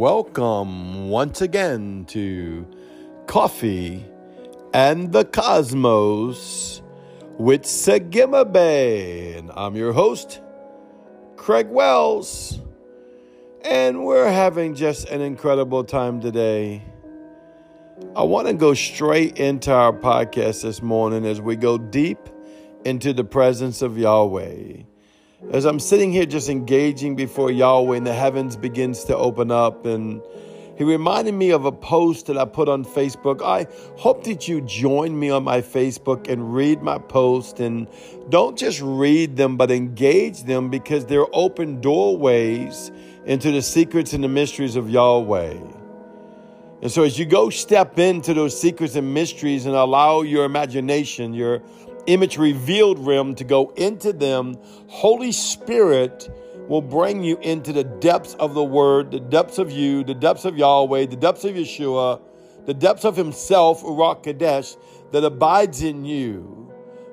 Welcome once again to Coffee and the Cosmos with Sagima Bay. And I'm your host, Craig Wells. And we're having just an incredible time today. I want to go straight into our podcast this morning as we go deep into the presence of Yahweh. As I'm sitting here just engaging before Yahweh and the heavens begins to open up and he reminded me of a post that I put on Facebook. I hope that you join me on my Facebook and read my post and don't just read them, but engage them because they're open doorways into the secrets and the mysteries of Yahweh. And so, as you go step into those secrets and mysteries and allow your imagination, your image revealed realm to go into them, Holy Spirit will bring you into the depths of the Word, the depths of you, the depths of Yahweh, the depths of Yeshua, the depths of Himself, Ruach Kadesh, that abides in you.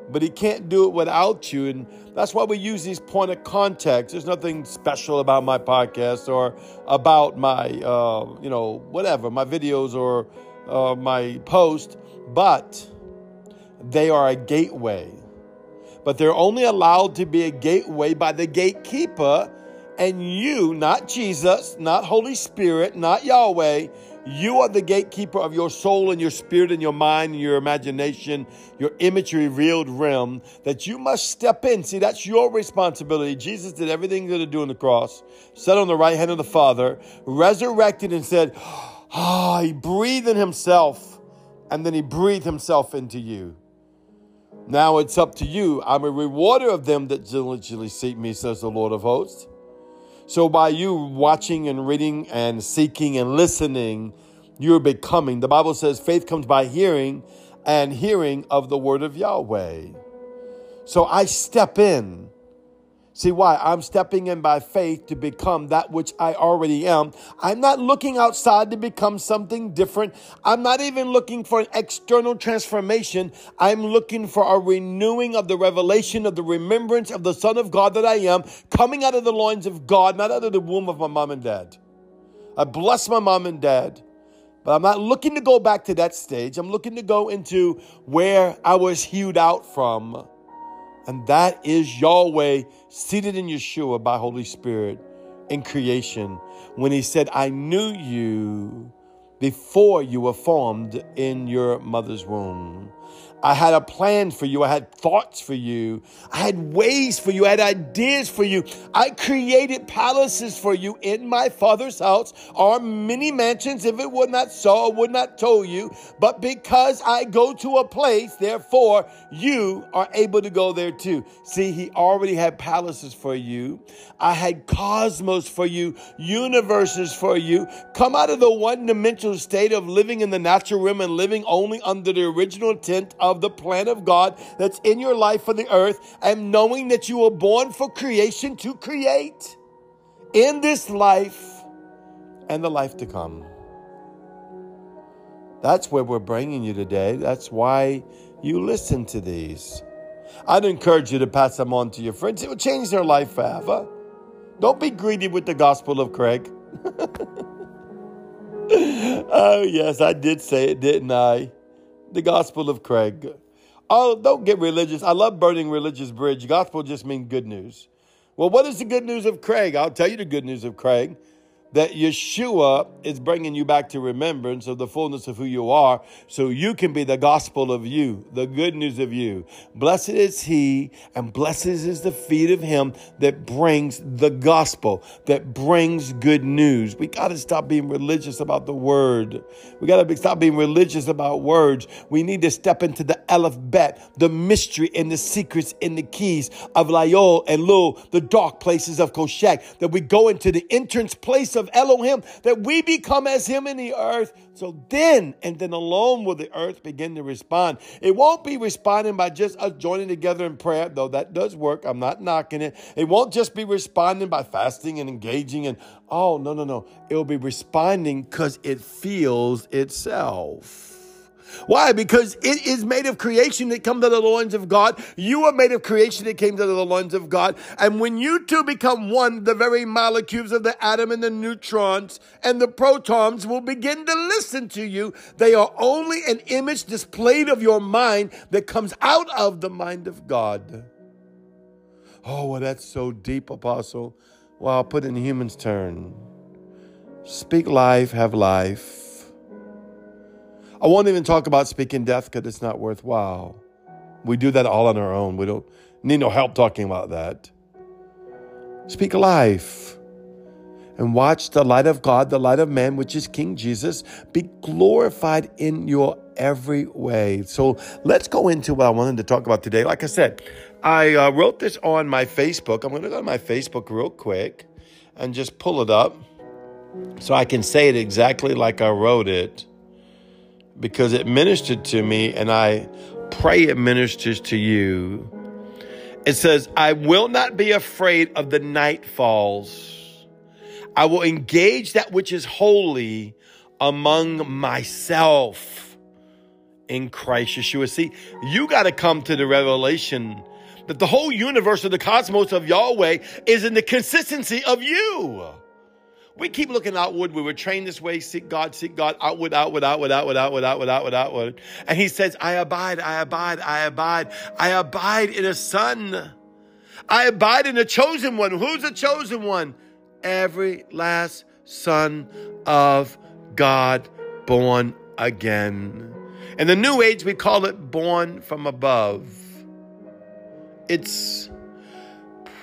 But He can't do it without you. And that's why we use these point of context. There's nothing special about my podcast or about my, uh, you know, whatever, my videos or uh, my post. But they are a gateway. But they're only allowed to be a gateway by the gatekeeper, and you, not Jesus, not Holy Spirit, not Yahweh, you are the gatekeeper of your soul and your spirit and your mind and your imagination, your image revealed realm that you must step in. See, that's your responsibility. Jesus did everything to do on the cross, sat on the right hand of the Father, resurrected and said, Ah, oh, he breathed in himself, and then he breathed himself into you. Now it's up to you. I'm a rewarder of them that diligently seek me, says the Lord of hosts. So by you watching and reading and seeking and listening, you're becoming. The Bible says faith comes by hearing and hearing of the word of Yahweh. So I step in See why? I'm stepping in by faith to become that which I already am. I'm not looking outside to become something different. I'm not even looking for an external transformation. I'm looking for a renewing of the revelation of the remembrance of the Son of God that I am, coming out of the loins of God, not out of the womb of my mom and dad. I bless my mom and dad. But I'm not looking to go back to that stage. I'm looking to go into where I was hewed out from and that is Yahweh seated in Yeshua by Holy Spirit in creation. When he said, I knew you before you were formed in your mother's womb. I had a plan for you. I had thoughts for you. I had ways for you. I had ideas for you. I created palaces for you in my father's house, or many mansions. If it would not so, I would not tell you. But because I go to a place, therefore you are able to go there too. See, he already had palaces for you. I had cosmos for you, universes for you. Come out of the one dimensional state of living in the natural realm and living only under the original tent of the plan of God that's in your life for the earth and knowing that you were born for creation to create in this life and the life to come. That's where we're bringing you today. That's why you listen to these. I'd encourage you to pass them on to your friends. It will change their life forever. Don't be greedy with the gospel of Craig. oh, yes, I did say it, didn't I? The gospel of Craig. Oh, don't get religious. I love burning religious bridge. Gospel just means good news. Well, what is the good news of Craig? I'll tell you the good news of Craig that Yeshua is bringing you back to remembrance of the fullness of who you are so you can be the gospel of you, the good news of you. Blessed is he and blessed is the feet of him that brings the gospel, that brings good news. We got to stop being religious about the word. We got to stop being religious about words. We need to step into the alphabet, the mystery and the secrets and the keys of Layol and Lul, the dark places of Koshek, that we go into the entrance place of Elohim, that we become as him in the earth. So then, and then alone will the earth begin to respond. It won't be responding by just us joining together in prayer, though that does work. I'm not knocking it. It won't just be responding by fasting and engaging and, oh, no, no, no. It will be responding because it feels itself. Why? Because it is made of creation that come to the loins of God. You are made of creation that came to the loins of God. And when you two become one, the very molecules of the atom and the neutrons and the protons will begin to listen to you. They are only an image displayed of your mind that comes out of the mind of God. Oh, well, that's so deep, Apostle. Well, I'll put in human's turn. Speak life, have life. I won't even talk about speaking death because it's not worthwhile. We do that all on our own. We don't need no help talking about that. Speak life and watch the light of God, the light of man, which is King Jesus, be glorified in your every way. So let's go into what I wanted to talk about today. Like I said, I uh, wrote this on my Facebook. I'm going to go to my Facebook real quick and just pull it up so I can say it exactly like I wrote it because it ministered to me, and I pray it ministers to you. It says, I will not be afraid of the night falls. I will engage that which is holy among myself in Christ Yeshua. See, you got to come to the revelation that the whole universe of the cosmos of Yahweh is in the consistency of you. We keep looking outward. We were trained this way. Seek God, seek God, outward, outward, outward, outward, outward, outward, outward, outward. And he says, I abide, I abide, I abide, I abide in a son. I abide in a chosen one. Who's the chosen one? Every last son of God born again. In the new age, we call it born from above. It's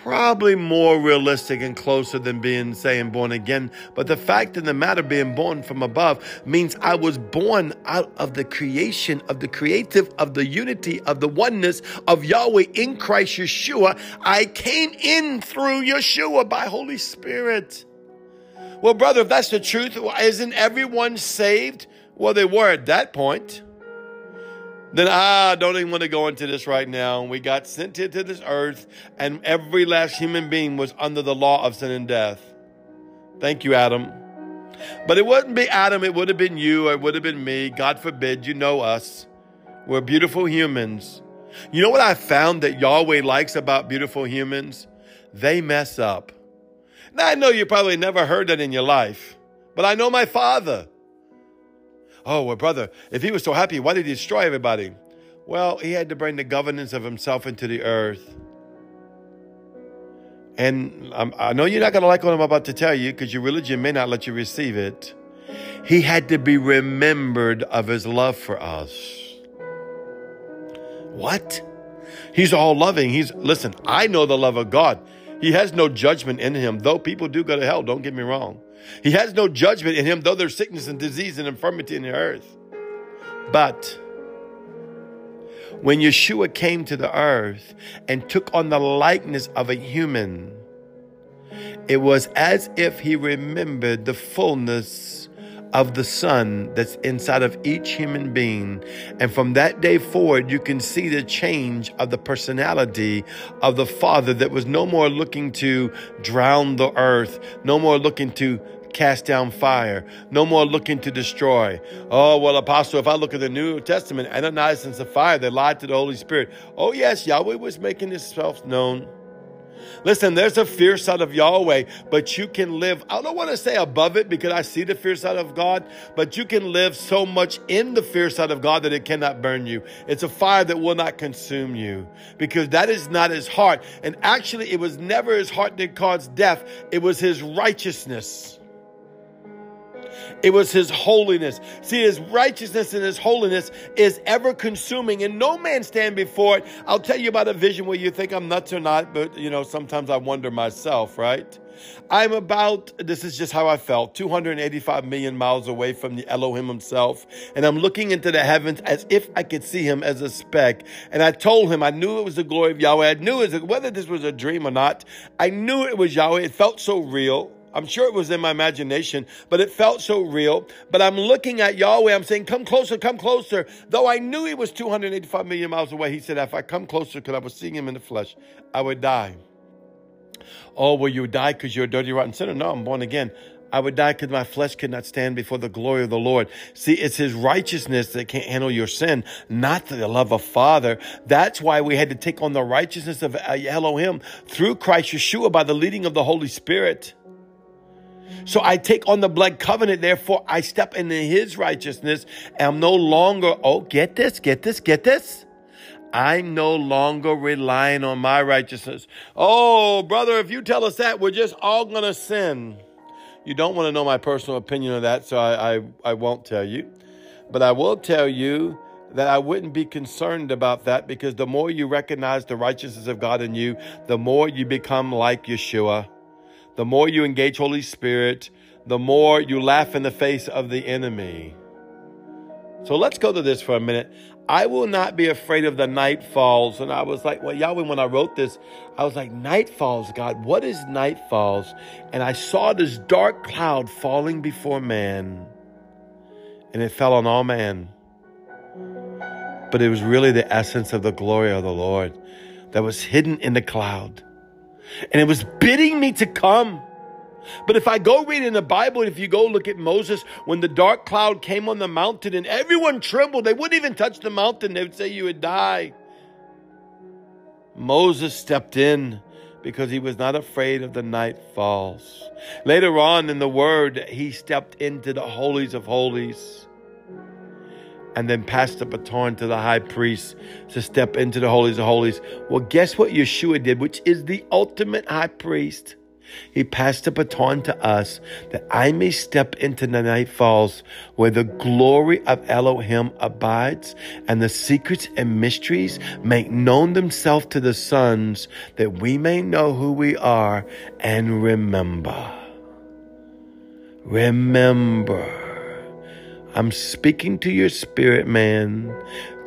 probably more realistic and closer than being saying born again. But the fact of the matter, being born from above, means I was born out of the creation, of the creative, of the unity, of the oneness of Yahweh in Christ Yeshua. I came in through Yeshua by Holy Spirit. Well, brother, if that's the truth, isn't everyone saved? Well, they were at that point then I don't even want to go into this right now. We got sent here to this earth, and every last human being was under the law of sin and death. Thank you, Adam. But it wouldn't be Adam, it would have been you, or it would have been me. God forbid, you know us. We're beautiful humans. You know what I found that Yahweh likes about beautiful humans? They mess up. Now, I know you probably never heard that in your life, but I know my father. Oh, well, brother, if he was so happy, why did he destroy everybody? Well, he had to bring the governance of himself into the earth. And um, I know you're not going to like what I'm about to tell you because your religion may not let you receive it. He had to be remembered of his love for us. What? He's all loving. He's, listen, I know the love of God. He has no judgment in him, though people do go to hell, don't get me wrong. He has no judgment in him, though there's sickness and disease and infirmity in the earth. But when Yeshua came to the earth and took on the likeness of a human, it was as if he remembered the fullness of the Son that's inside of each human being. And from that day forward, you can see the change of the personality of the Father that was no more looking to drown the earth, no more looking to cast down fire, no more looking to destroy. Oh, well, Apostle, if I look at the New Testament, Ananias and Sapphira, they lied to the Holy Spirit. Oh, yes, Yahweh was making himself known. Listen, there's a fierce side of Yahweh, but you can live, I don't want to say above it because I see the fierce side of God, but you can live so much in the fierce side of God that it cannot burn you. It's a fire that will not consume you because that is not his heart. And actually, it was never his heart that caused death, it was his righteousness. It was his holiness. See, his righteousness and his holiness is ever consuming, and no man stand before it. I'll tell you about a vision where you think I'm nuts or not, but you know, sometimes I wonder myself, right? I'm about, this is just how I felt, 285 million miles away from the Elohim himself. And I'm looking into the heavens as if I could see him as a speck. And I told him I knew it was the glory of Yahweh. I knew it, whether this was a dream or not, I knew it was Yahweh. It felt so real. I'm sure it was in my imagination, but it felt so real. But I'm looking at Yahweh. I'm saying, come closer, come closer. Though I knew he was 285 million miles away, he said, if I come closer, because I was seeing him in the flesh, I would die. Oh, will you die because you're a dirty, rotten sinner? No, I'm born again. I would die because my flesh could not stand before the glory of the Lord. See, it's his righteousness that can't handle your sin, not the love of Father. That's why we had to take on the righteousness of Elohim through Christ Yeshua by the leading of the Holy Spirit. So I take on the blood covenant, therefore I step into his righteousness. And I'm no longer, oh, get this, get this, get this. I'm no longer relying on my righteousness. Oh, brother, if you tell us that, we're just all going to sin. You don't want to know my personal opinion of that, so I, I, I won't tell you. But I will tell you that I wouldn't be concerned about that because the more you recognize the righteousness of God in you, the more you become like Yeshua. The more you engage Holy Spirit, the more you laugh in the face of the enemy. So let's go to this for a minute. I will not be afraid of the night falls. And I was like, well, Yahweh, when I wrote this, I was like, night falls, God, what is night falls? And I saw this dark cloud falling before man, and it fell on all man. But it was really the essence of the glory of the Lord that was hidden in the cloud. And it was bidding me to come. But if I go read in the Bible, if you go look at Moses, when the dark cloud came on the mountain and everyone trembled, they wouldn't even touch the mountain. They would say you would die. Moses stepped in because he was not afraid of the night falls. Later on in the word, he stepped into the holies of holies and then passed the baton to the high priest to step into the holies of holies. Well, guess what Yeshua did, which is the ultimate high priest? He passed the baton to us that I may step into the night falls where the glory of Elohim abides and the secrets and mysteries make known themselves to the sons that we may know who we are and remember. Remember. I'm speaking to your spirit, man.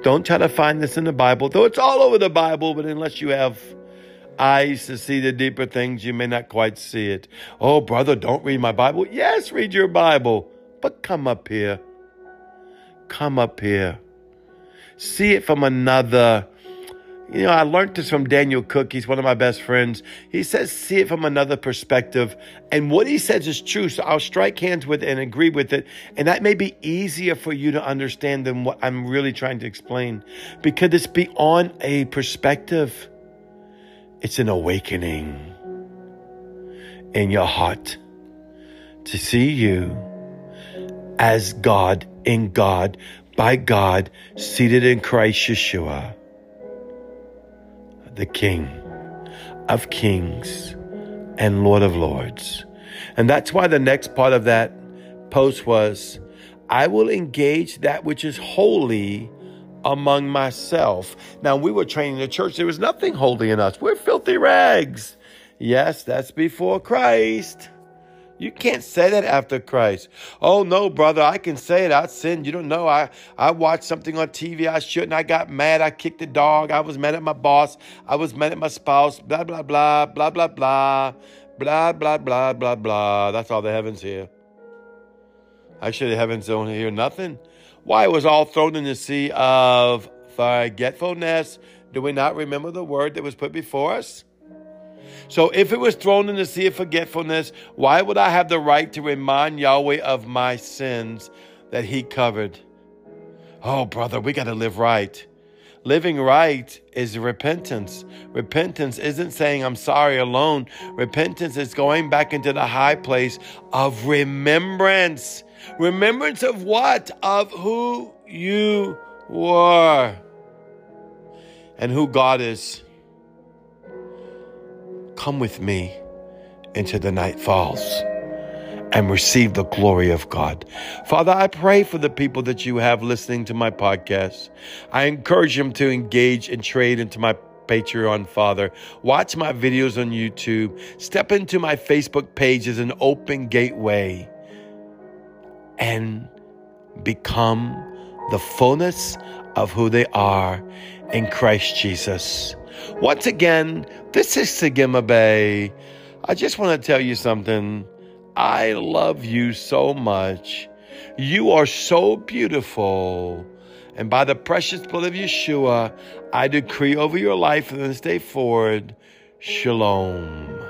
Don't try to find this in the Bible, though it's all over the Bible, but unless you have eyes to see the deeper things, you may not quite see it. Oh, brother, don't read my Bible. Yes, read your Bible, but come up here. Come up here. See it from another. You know, I learned this from Daniel Cook. He's one of my best friends. He says, see it from another perspective. And what he says is true. So I'll strike hands with it and agree with it. And that may be easier for you to understand than what I'm really trying to explain because it's beyond a perspective. It's an awakening in your heart to see you as God in God, by God, seated in Christ Yeshua, the King of kings and Lord of lords. And that's why the next part of that post was I will engage that which is holy among myself. Now, we were training the church. There was nothing holy in us. We're filthy rags. Yes, that's before Christ. You can't say that after Christ. Oh no, brother, I can say it. I sinned. You don't know. I, I watched something on TV I shouldn't. I got mad. I kicked the dog. I was mad at my boss. I was mad at my spouse. Blah, blah, blah, blah, blah, blah, blah, blah, blah, blah, blah. That's all the heavens here. Actually, the heavens don't hear nothing. Why it was all thrown in the sea of forgetfulness. Do we not remember the word that was put before us? So if it was thrown in the sea of forgetfulness, why would I have the right to remind Yahweh of my sins that he covered? Oh, brother, we got to live right. Living right is repentance. Repentance isn't saying I'm sorry alone. Repentance is going back into the high place of remembrance. Remembrance of what? Of who you were and who God is. Come with me into the night falls and receive the glory of God. Father, I pray for the people that you have listening to my podcast. I encourage them to engage and trade into my Patreon, Father. Watch my videos on YouTube. Step into my Facebook page as an open gateway and become the fullness of who they are in Christ Jesus. Once again, this is Sagima Bay. I just want to tell you something. I love you so much. You are so beautiful. And by the precious blood of Yeshua, I decree over your life from this day forward, Shalom.